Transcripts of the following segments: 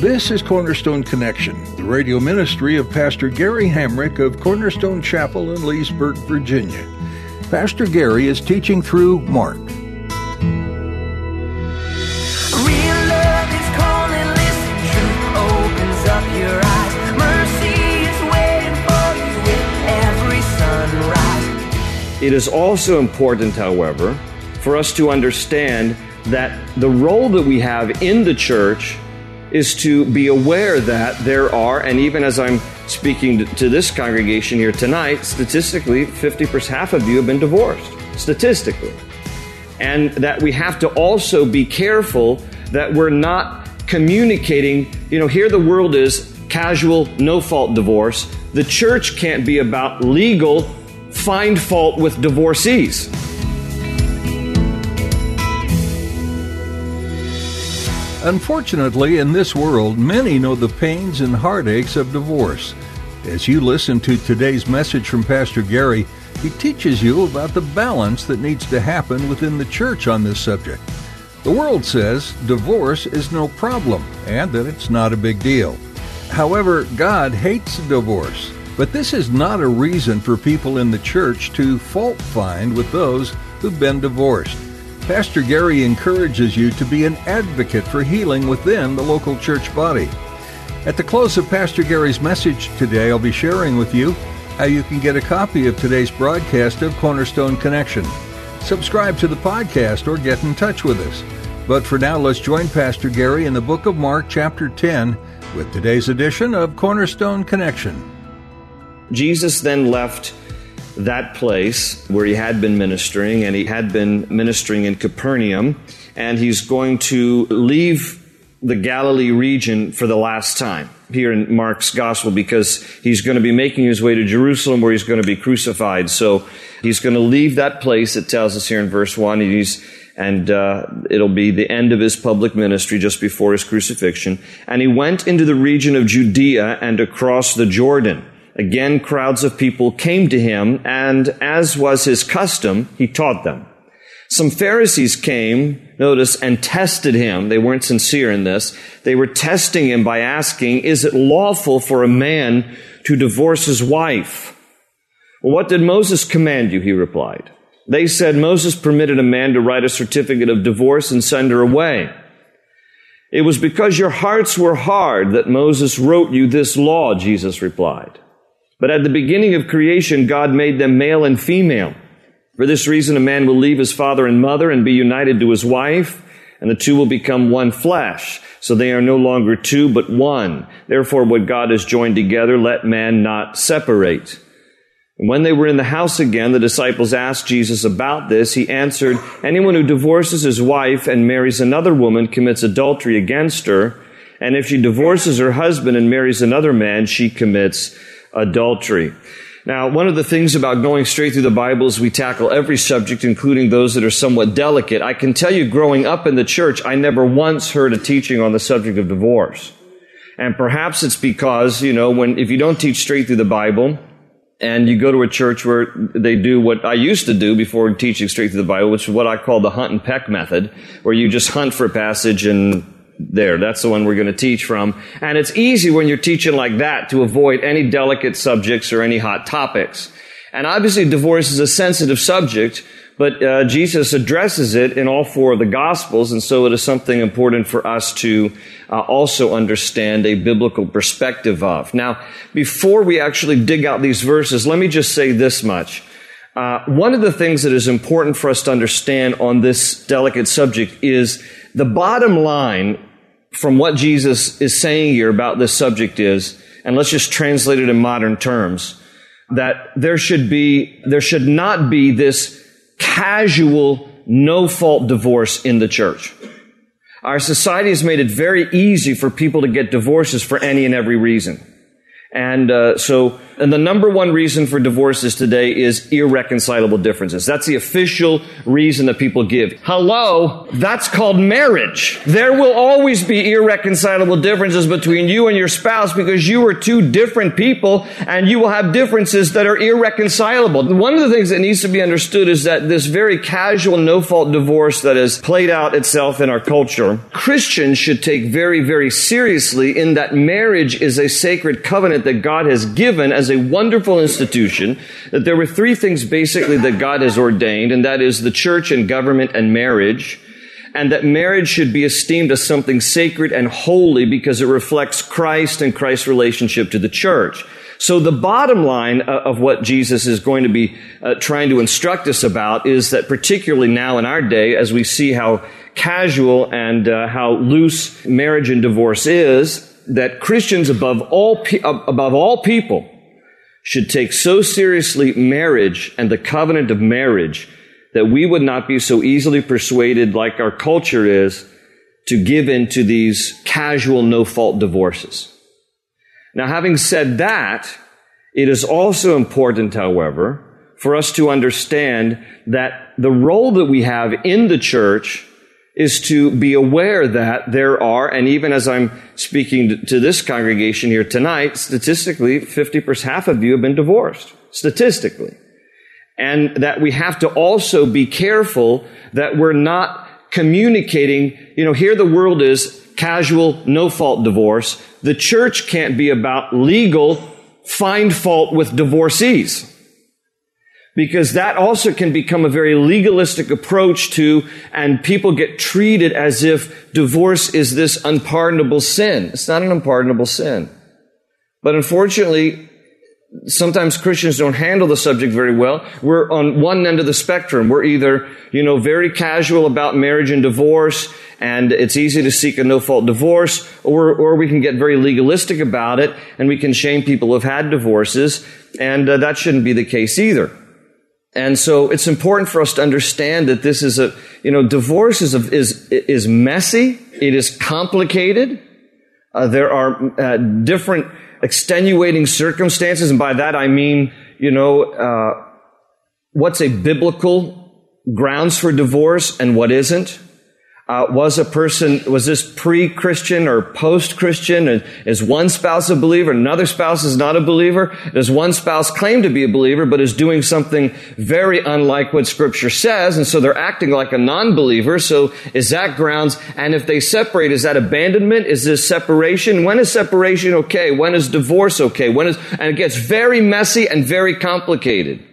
This is Cornerstone Connection, the radio ministry of Pastor Gary Hamrick of Cornerstone Chapel in Leesburg, Virginia. Pastor Gary is teaching through Mark. It is also important, however, for us to understand that the role that we have in the church is to be aware that there are, and even as I'm speaking to this congregation here tonight, statistically, 50%, half of you have been divorced, statistically. And that we have to also be careful that we're not communicating, you know, here the world is casual, no fault divorce. The church can't be about legal, find fault with divorcees. Unfortunately, in this world, many know the pains and heartaches of divorce. As you listen to today's message from Pastor Gary, he teaches you about the balance that needs to happen within the church on this subject. The world says divorce is no problem and that it's not a big deal. However, God hates divorce, but this is not a reason for people in the church to fault find with those who've been divorced. Pastor Gary encourages you to be an advocate for healing within the local church body. At the close of Pastor Gary's message today, I'll be sharing with you how you can get a copy of today's broadcast of Cornerstone Connection. Subscribe to the podcast or get in touch with us. But for now, let's join Pastor Gary in the book of Mark, chapter 10, with today's edition of Cornerstone Connection. Jesus then left that place where he had been ministering, and he had been ministering in Capernaum, and he's going to leave the Galilee region for the last time here in Mark's gospel because he's going to be making his way to Jerusalem where he's going to be crucified. So he's going to leave that place, it tells us here in verse 1, and, he's, and uh, it'll be the end of his public ministry just before his crucifixion. And he went into the region of Judea and across the Jordan. Again, crowds of people came to him, and as was his custom, he taught them. Some Pharisees came, notice, and tested him. They weren't sincere in this. They were testing him by asking, is it lawful for a man to divorce his wife? Well, what did Moses command you? He replied. They said Moses permitted a man to write a certificate of divorce and send her away. It was because your hearts were hard that Moses wrote you this law, Jesus replied. But at the beginning of creation, God made them male and female. For this reason, a man will leave his father and mother and be united to his wife, and the two will become one flesh. So they are no longer two, but one. Therefore, what God has joined together, let man not separate. And when they were in the house again, the disciples asked Jesus about this. He answered, Anyone who divorces his wife and marries another woman commits adultery against her. And if she divorces her husband and marries another man, she commits adultery. Now, one of the things about going straight through the Bible is we tackle every subject, including those that are somewhat delicate. I can tell you, growing up in the church, I never once heard a teaching on the subject of divorce. And perhaps it's because, you know, when, if you don't teach straight through the Bible, and you go to a church where they do what I used to do before teaching straight through the Bible, which is what I call the hunt and peck method, where you just hunt for a passage and there. That's the one we're going to teach from. And it's easy when you're teaching like that to avoid any delicate subjects or any hot topics. And obviously divorce is a sensitive subject, but uh, Jesus addresses it in all four of the Gospels, and so it is something important for us to uh, also understand a biblical perspective of. Now, before we actually dig out these verses, let me just say this much. Uh, one of the things that is important for us to understand on this delicate subject is the bottom line from what Jesus is saying here about this subject is, and let's just translate it in modern terms, that there should be, there should not be this casual, no fault divorce in the church. our society has made it very easy for people to get divorces for any and every reason. And uh, so, and the number one reason for divorces today is irreconcilable differences. That's the official reason that people give. Hello, that's called marriage. There will always be irreconcilable differences between you and your spouse because you are two different people and you will have differences that are irreconcilable. One of the things that needs to be understood is that this very casual, no fault divorce that has played out itself in our culture, Christians should take very, very seriously in that marriage is a sacred covenant that God has given as a wonderful institution, that there were three things basically that God has ordained, and that is the church and government and marriage, and that marriage should be esteemed as something sacred and holy because it reflects Christ and Christ's relationship to the church. So the bottom line uh, of what Jesus is going to be uh, trying to instruct us about is that particularly now in our day, as we see how casual and uh, how loose marriage and divorce is, that Christians above all, above all people should take so seriously marriage and the covenant of marriage that we would not be so easily persuaded like our culture is to give in to these casual no fault divorces. Now, having said that, it is also important, however, for us to understand that the role that we have in the church is to be aware that there are, and even as I'm speaking to this congregation here tonight, statistically, 50%, half of you have been divorced. Statistically. And that we have to also be careful that we're not communicating, you know, here the world is casual, no fault divorce. The church can't be about legal, find fault with divorcees because that also can become a very legalistic approach to, and people get treated as if divorce is this unpardonable sin. It's not an unpardonable sin. But unfortunately, sometimes Christians don't handle the subject very well. We're on one end of the spectrum. We're either, you know, very casual about marriage and divorce, and it's easy to seek a no-fault divorce, or, or we can get very legalistic about it, and we can shame people who've had divorces, and uh, that shouldn't be the case either. And so it's important for us to understand that this is a, you know, divorce is, a, is, is messy. It is complicated. Uh, there are uh, different extenuating circumstances. And by that I mean, you know, uh, what's a biblical grounds for divorce and what isn't. Uh, was a person, was this pre-Christian or post-Christian? Is one spouse a believer? Another spouse is not a believer? Does one spouse claim to be a believer, but is doing something very unlike what scripture says? And so they're acting like a non-believer. So is that grounds? And if they separate, is that abandonment? Is this separation? When is separation okay? When is divorce okay? When is, and it gets very messy and very complicated.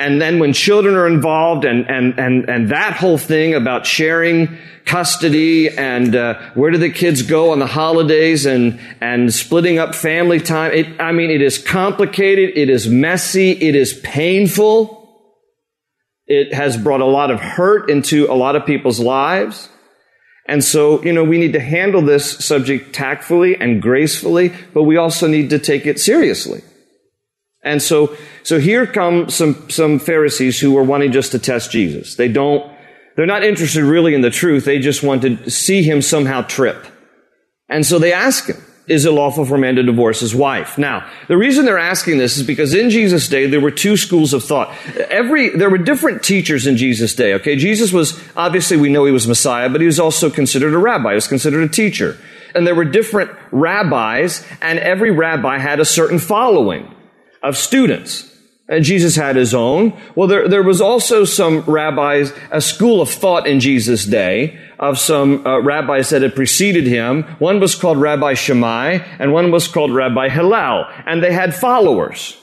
And then when children are involved and, and, and, and that whole thing about sharing custody and uh, where do the kids go on the holidays and, and splitting up family time, it, I mean, it is complicated. It is messy. It is painful. It has brought a lot of hurt into a lot of people's lives. And so, you know, we need to handle this subject tactfully and gracefully, but we also need to take it seriously. And so, so here come some, some Pharisees who are wanting just to test Jesus. They don't, they're not interested really in the truth. They just want to see him somehow trip. And so they ask him, is it lawful for a man to divorce his wife? Now, the reason they're asking this is because in Jesus' day, there were two schools of thought. Every, there were different teachers in Jesus' day, okay? Jesus was, obviously we know he was Messiah, but he was also considered a rabbi. He was considered a teacher. And there were different rabbis, and every rabbi had a certain following of students. And Jesus had his own. Well, there, there was also some rabbis, a school of thought in Jesus' day of some uh, rabbis that had preceded him. One was called Rabbi Shammai and one was called Rabbi Hillel. And they had followers.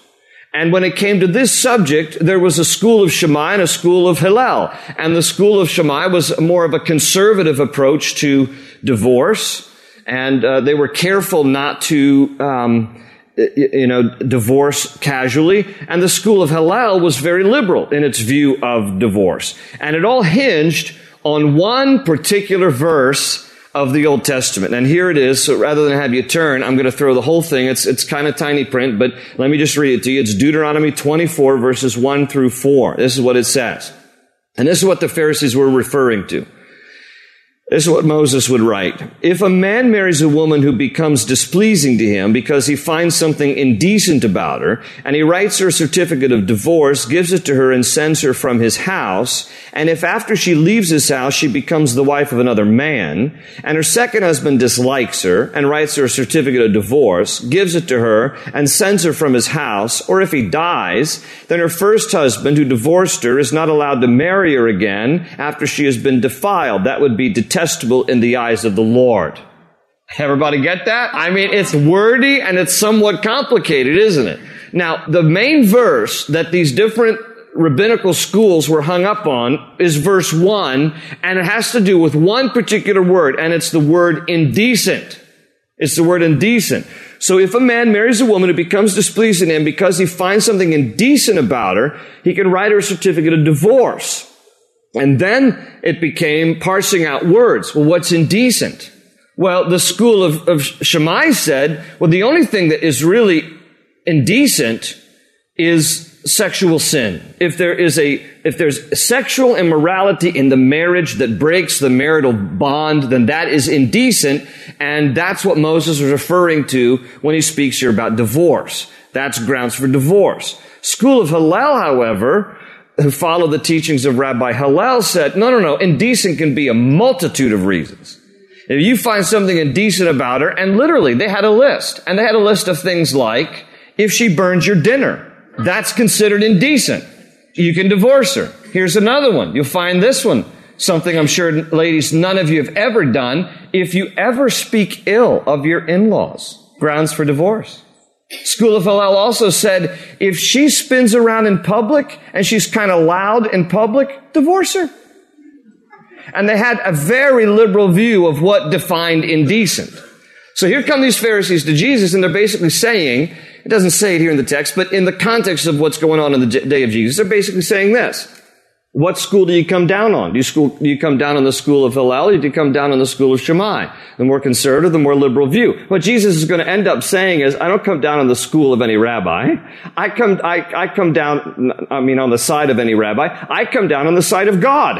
And when it came to this subject, there was a school of Shammai and a school of Hillel. And the school of Shammai was more of a conservative approach to divorce. And uh, they were careful not to um, you know, divorce casually. And the school of Hillel was very liberal in its view of divorce. And it all hinged on one particular verse of the Old Testament. And here it is. So rather than have you turn, I'm going to throw the whole thing. It's, it's kind of tiny print, but let me just read it to you. It's Deuteronomy 24 verses 1 through 4. This is what it says. And this is what the Pharisees were referring to. This is what Moses would write. If a man marries a woman who becomes displeasing to him because he finds something indecent about her, and he writes her a certificate of divorce, gives it to her, and sends her from his house, and if after she leaves his house she becomes the wife of another man, and her second husband dislikes her, and writes her a certificate of divorce, gives it to her, and sends her from his house, or if he dies, then her first husband who divorced her is not allowed to marry her again after she has been defiled. That would be detestable detestable in the eyes of the Lord. Everybody get that? I mean, it's wordy and it's somewhat complicated, isn't it? Now, the main verse that these different rabbinical schools were hung up on is verse 1, and it has to do with one particular word, and it's the word indecent. It's the word indecent. So if a man marries a woman who becomes displeasing him because he finds something indecent about her, he can write her a certificate of divorce. And then it became parsing out words. Well, what's indecent? Well, the school of, of Shammai said, well, the only thing that is really indecent is sexual sin. If there is a, if there's sexual immorality in the marriage that breaks the marital bond, then that is indecent. And that's what Moses is referring to when he speaks here about divorce. That's grounds for divorce. School of Hillel, however, who follow the teachings of Rabbi Hillel said, no, no, no, indecent can be a multitude of reasons. If you find something indecent about her, and literally they had a list, and they had a list of things like, if she burns your dinner, that's considered indecent. You can divorce her. Here's another one. You'll find this one. Something I'm sure, ladies, none of you have ever done. If you ever speak ill of your in-laws, grounds for divorce. School of Hillel also said if she spins around in public and she's kind of loud in public, divorce her. And they had a very liberal view of what defined indecent. So here come these Pharisees to Jesus and they're basically saying, it doesn't say it here in the text, but in the context of what's going on in the day of Jesus, they're basically saying this. What school do you come down on? Do you, school, do you come down on the school of Hillel or do you come down on the school of Shammai? The more conservative, the more liberal view. What Jesus is going to end up saying is, I don't come down on the school of any rabbi. I come, I, I come down, I mean, on the side of any rabbi. I come down on the side of God.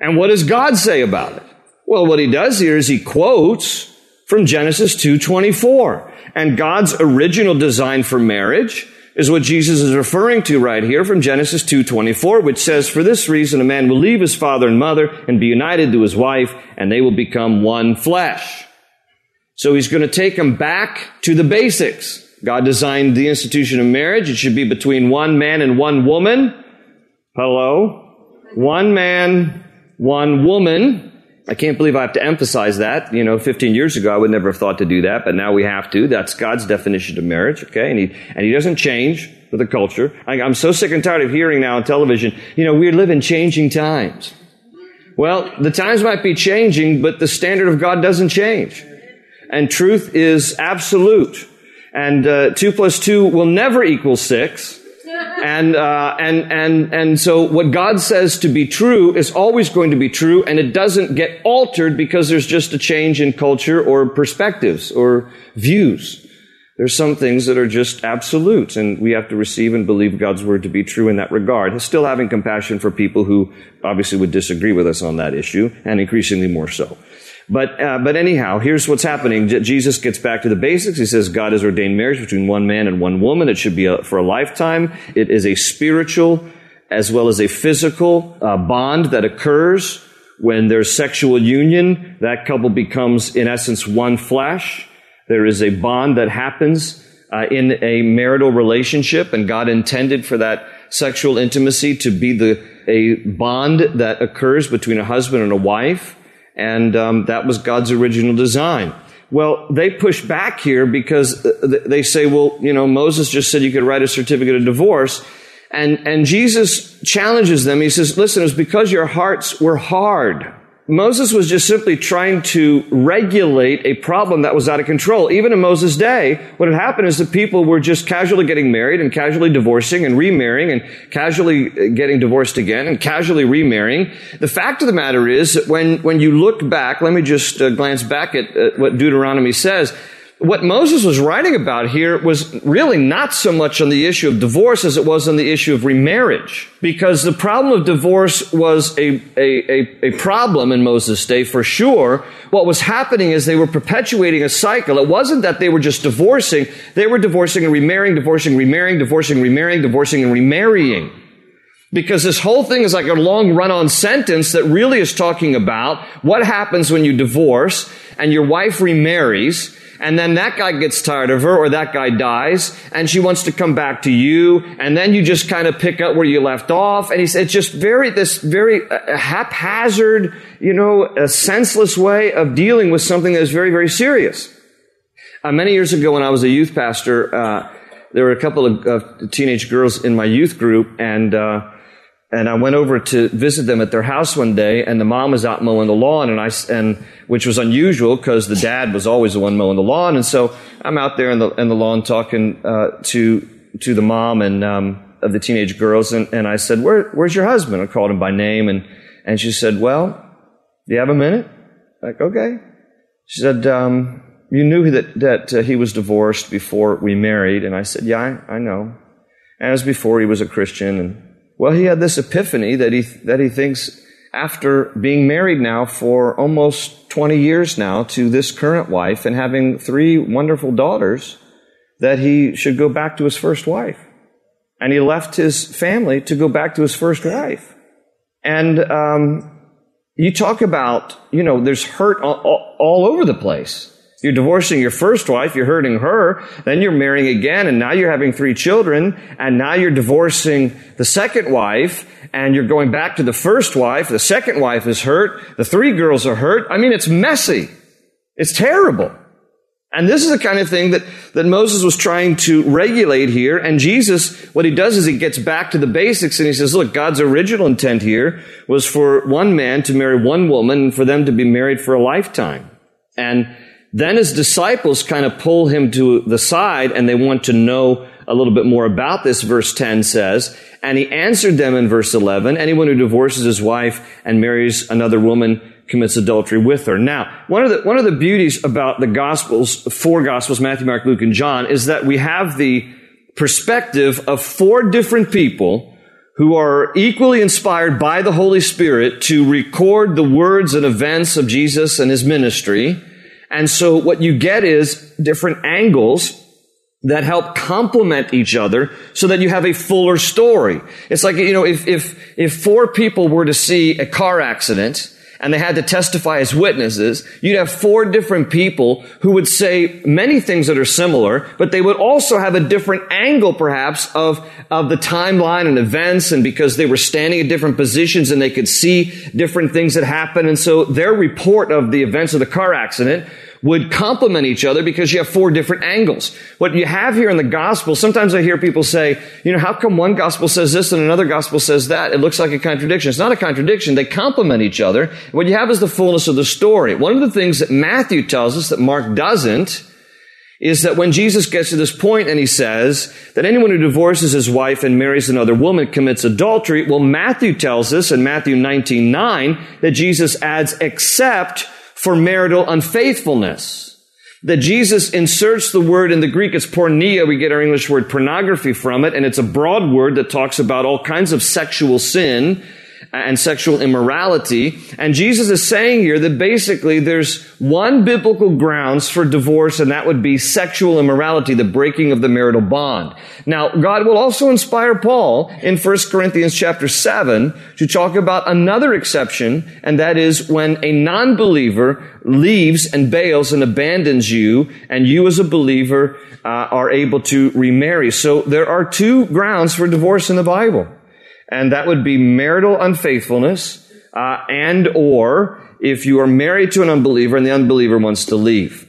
And what does God say about it? Well, what he does here is he quotes from Genesis 2.24. And God's original design for marriage is what Jesus is referring to right here from Genesis 2:24, which says, "For this reason a man will leave his father and mother and be united to his wife, and they will become one flesh." So he's going to take them back to the basics. God designed the institution of marriage. It should be between one man and one woman. Hello? One man, one woman. I can't believe I have to emphasize that. You know, 15 years ago, I would never have thought to do that, but now we have to. That's God's definition of marriage, okay? And he, and he doesn't change with the culture. I, I'm so sick and tired of hearing now on television, you know, we live in changing times. Well, the times might be changing, but the standard of God doesn't change. And truth is absolute. And uh, two plus two will never equal six and uh, and and and so what God says to be true is always going to be true, and it doesn't get altered because there's just a change in culture or perspectives or views. There's some things that are just absolute, and we have to receive and believe God's word to be true in that regard. Still having compassion for people who obviously would disagree with us on that issue, and increasingly more so. But, uh, but anyhow, here's what's happening. Jesus gets back to the basics. He says God has ordained marriage between one man and one woman. It should be a, for a lifetime. It is a spiritual as well as a physical uh, bond that occurs when there's sexual union. That couple becomes, in essence, one flesh. There is a bond that happens uh, in a marital relationship, and God intended for that sexual intimacy to be the a bond that occurs between a husband and a wife and um, that was God's original design. Well, they push back here because they say, well, you know, Moses just said you could write a certificate of divorce. And, and Jesus challenges them. He says, listen, it's because your hearts were hard. Moses was just simply trying to regulate a problem that was out of control. Even in Moses' day, what had happened is that people were just casually getting married and casually divorcing and remarrying and casually uh, getting divorced again and casually remarrying. The fact of the matter is that when, when you look back, let me just uh, glance back at uh, what Deuteronomy says. What Moses was writing about here was really not so much on the issue of divorce as it was on the issue of remarriage. Because the problem of divorce was a, a, a, a, problem in Moses' day for sure. What was happening is they were perpetuating a cycle. It wasn't that they were just divorcing, they were divorcing and remarrying, divorcing, remarrying, divorcing, remarrying, divorcing, and remarrying. Because this whole thing is like a long run on sentence that really is talking about what happens when you divorce and your wife remarries and then that guy gets tired of her or that guy dies and she wants to come back to you and then you just kind of pick up where you left off and he said it's just very this very uh, haphazard you know a senseless way of dealing with something that is very very serious. Uh, many years ago when i was a youth pastor uh, there were a couple of, of, teenage girls in my youth group and uh, and I went over to visit them at their house one day, and the mom was out mowing the lawn, and I and which was unusual because the dad was always the one mowing the lawn, and so I'm out there in the in the lawn talking uh, to to the mom and um, of the teenage girls, and, and I said, Where, "Where's your husband?" I called him by name, and and she said, "Well, do you have a minute?" Like, okay. She said, um, "You knew that that uh, he was divorced before we married," and I said, "Yeah, I, I know." And it was before he was a Christian, and well, he had this epiphany that he, that he thinks after being married now for almost 20 years now to this current wife and having three wonderful daughters, that he should go back to his first wife. And he left his family to go back to his first wife. And um, you talk about, you know, there's hurt all, all over the place. You're divorcing your first wife, you're hurting her, then you're marrying again, and now you're having three children, and now you're divorcing the second wife, and you're going back to the first wife, the second wife is hurt, the three girls are hurt. I mean, it's messy. It's terrible. And this is the kind of thing that, that Moses was trying to regulate here. And Jesus, what he does is he gets back to the basics and he says, look, God's original intent here was for one man to marry one woman and for them to be married for a lifetime. And then his disciples kind of pull him to the side and they want to know a little bit more about this, verse 10 says. And he answered them in verse 11, anyone who divorces his wife and marries another woman commits adultery with her. Now, one of the, one of the beauties about the Gospels, four Gospels, Matthew, Mark, Luke, and John, is that we have the perspective of four different people who are equally inspired by the Holy Spirit to record the words and events of Jesus and his ministry and so what you get is different angles that help complement each other so that you have a fuller story. It's like, you know, if, if, if four people were to see a car accident and they had to testify as witnesses, you'd have four different people who would say many things that are similar, but they would also have a different angle perhaps of, of the timeline and events and because they were standing at different positions and they could see different things that happened. And so their report of the events of the car accident would complement each other because you have four different angles. What you have here in the gospel, sometimes I hear people say, you know, how come one gospel says this and another gospel says that? It looks like a contradiction. It's not a contradiction. They complement each other. What you have is the fullness of the story. One of the things that Matthew tells us that Mark doesn't is that when Jesus gets to this point and he says that anyone who divorces his wife and marries another woman commits adultery, well, Matthew tells us in Matthew 19, 9, that Jesus adds, except for marital unfaithfulness. That Jesus inserts the word in the Greek, it's porneia, we get our English word pornography from it, and it's a broad word that talks about all kinds of sexual sin and sexual immorality. And Jesus is saying here that basically there's one biblical grounds for divorce, and that would be sexual immorality, the breaking of the marital bond. Now, God will also inspire Paul in 1 Corinthians chapter 7 to talk about another exception, and that is when a non-believer leaves and bails and abandons you, and you as a believer uh, are able to remarry. So there are two grounds for divorce in the Bible and that would be marital unfaithfulness, uh, and or if you are married to an unbeliever and the unbeliever wants to leave.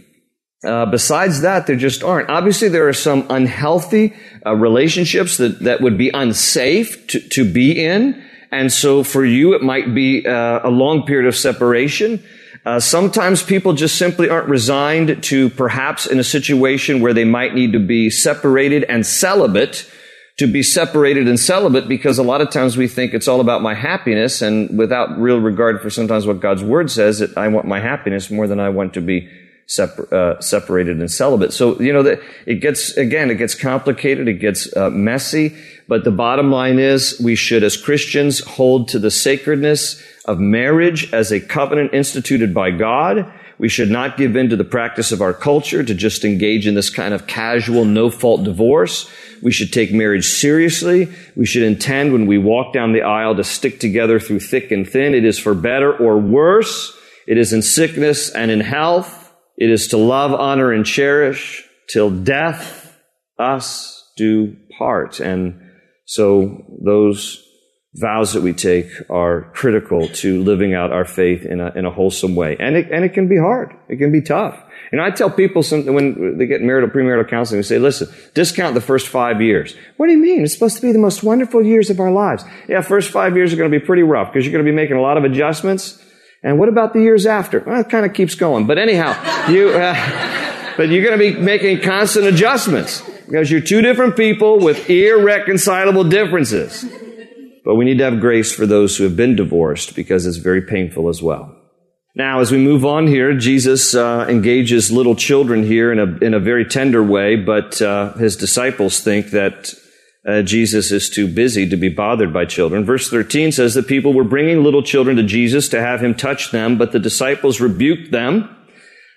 Uh, besides that, there just aren't. Obviously, there are some unhealthy uh, relationships that, that would be unsafe to, to be in. And so for you, it might be uh, a long period of separation. Uh, sometimes people just simply aren't resigned to perhaps in a situation where they might need to be separated and celibate to be separated and celibate because a lot of times we think it's all about my happiness and without real regard for sometimes what God's word says that I want my happiness more than I want to be separ- uh, separated and celibate. So, you know, that it gets, again, it gets complicated, it gets uh, messy, but the bottom line is we should, as Christians, hold to the sacredness of marriage as a covenant instituted by God. We should not give in to the practice of our culture to just engage in this kind of casual, no fault divorce. We should take marriage seriously. We should intend when we walk down the aisle to stick together through thick and thin. It is for better or worse. It is in sickness and in health. It is to love, honor, and cherish till death us do part. And so those vows that we take are critical to living out our faith in a, in a wholesome way. And it, and it can be hard. It can be tough. And I tell people something when they get marital, premarital counseling, we say, listen, discount the first five years. What do you mean? It's supposed to be the most wonderful years of our lives. Yeah, first five years are going to be pretty rough because you're going to be making a lot of adjustments. And what about the years after? Well, it kind of keeps going. But anyhow, you, uh, but you're going to be making constant adjustments because you're two different people with irreconcilable differences. But we need to have grace for those who have been divorced because it's very painful as well. Now, as we move on here, Jesus uh, engages little children here in a, in a very tender way, but uh, his disciples think that uh, Jesus is too busy to be bothered by children. Verse 13 says that people were bringing little children to Jesus to have him touch them, but the disciples rebuked them.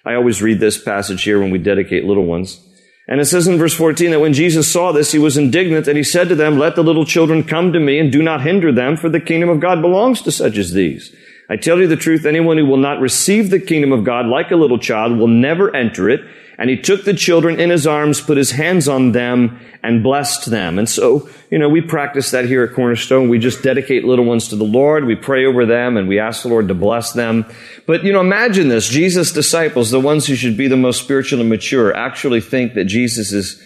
I always read this passage here when we dedicate little ones. And it says in verse 14 that when Jesus saw this, he was indignant and he said to them, let the little children come to me and do not hinder them, for the kingdom of God belongs to such as these. I tell you the truth, anyone who will not receive the kingdom of God like a little child will never enter it. And he took the children in his arms, put his hands on them, and blessed them. And so, you know, we practice that here at Cornerstone. We just dedicate little ones to the Lord. We pray over them and we ask the Lord to bless them. But, you know, imagine this. Jesus' disciples, the ones who should be the most spiritual and mature, actually think that Jesus is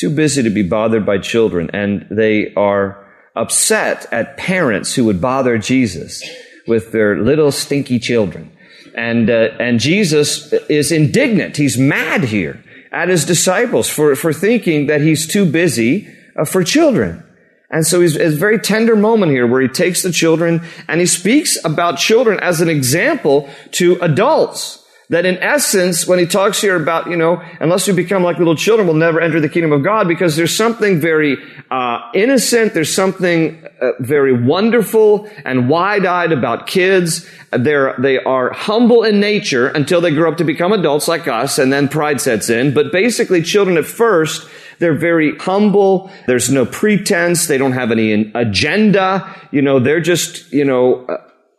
too busy to be bothered by children. And they are upset at parents who would bother Jesus with their little stinky children. And, uh, and Jesus is indignant. He's mad here at his disciples for, for thinking that he's too busy uh, for children. And so he's, it's a very tender moment here where he takes the children and he speaks about children as an example to adults. That in essence, when he talks here about, you know, unless we become like little children, we'll never enter the kingdom of God because there's something very uh, innocent, there's something uh, very wonderful and wide-eyed about kids. They're, they are humble in nature until they grow up to become adults like us, and then pride sets in. But basically, children at first, they're very humble. There's no pretense. They don't have any agenda. You know, they're just, you know,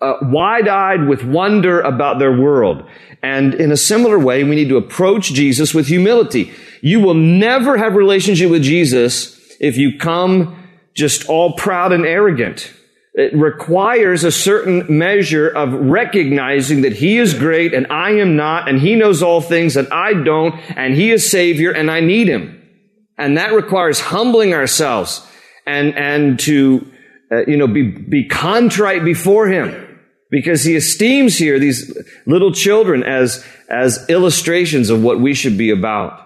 uh, uh wide-eyed with wonder about their world. And in a similar way, we need to approach Jesus with humility. You will never have relationship with Jesus if you come just all proud and arrogant. It requires a certain measure of recognizing that He is great and I am not, and He knows all things and I don't, and He is Savior and I need Him. And that requires humbling ourselves and, and to, uh, you know, be, be contrite before Him because he esteems here these little children as, as illustrations of what we should be about.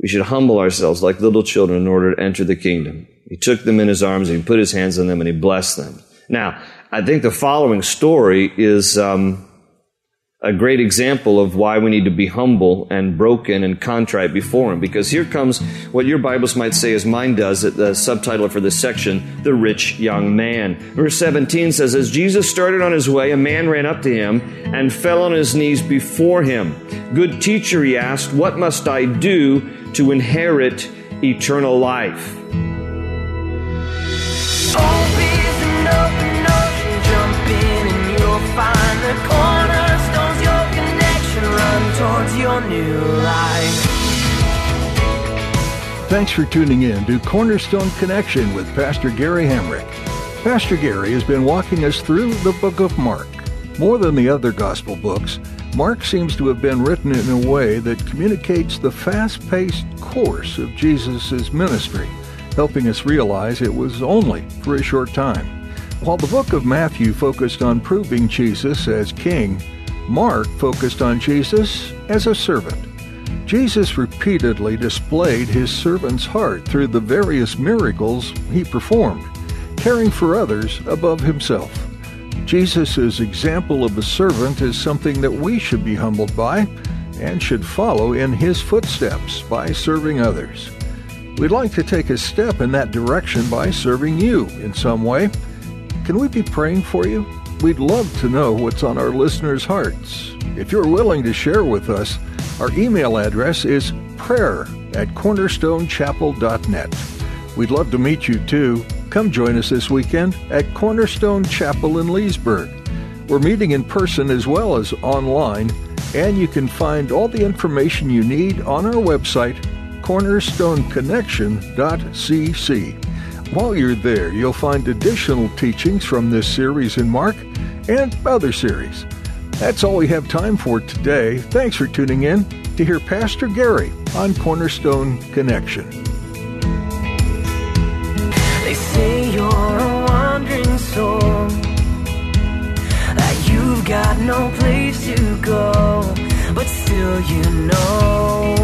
We should humble ourselves like little children in order to enter the kingdom. He took them in his arms and he put his hands on them and he blessed them. Now, I think the following story is um, a great example of why we need to be humble and broken and contrite before Him. Because here comes what your Bibles might say, as mine does, at the subtitle for this section, The Rich Young Man. Verse 17 says, As Jesus started on his way, a man ran up to him and fell on his knees before him. Good teacher, he asked, What must I do to inherit eternal life? find the cornerstones your new life Thanks for tuning in to Cornerstone Connection with Pastor Gary Hamrick. Pastor Gary has been walking us through the book of Mark. More than the other gospel books, Mark seems to have been written in a way that communicates the fast paced course of Jesus' ministry, helping us realize it was only for a short time. While the book of Matthew focused on proving Jesus as king, Mark focused on Jesus as a servant. Jesus repeatedly displayed his servant's heart through the various miracles he performed, caring for others above himself. Jesus' example of a servant is something that we should be humbled by, and should follow in his footsteps by serving others. We'd like to take a step in that direction by serving you in some way. Can we be praying for you? We'd love to know what's on our listeners' hearts. If you're willing to share with us, our email address is prayer at cornerstonechapel.net. We'd love to meet you too. Come join us this weekend at Cornerstone Chapel in Leesburg. We're meeting in person as well as online, and you can find all the information you need on our website, cornerstoneconnection.cc. While you're there, you'll find additional teachings from this series in Mark and other series. That's all we have time for today. Thanks for tuning in to hear Pastor Gary on Cornerstone Connection. They say you're a wandering soul, that you've got no place to go, but still you know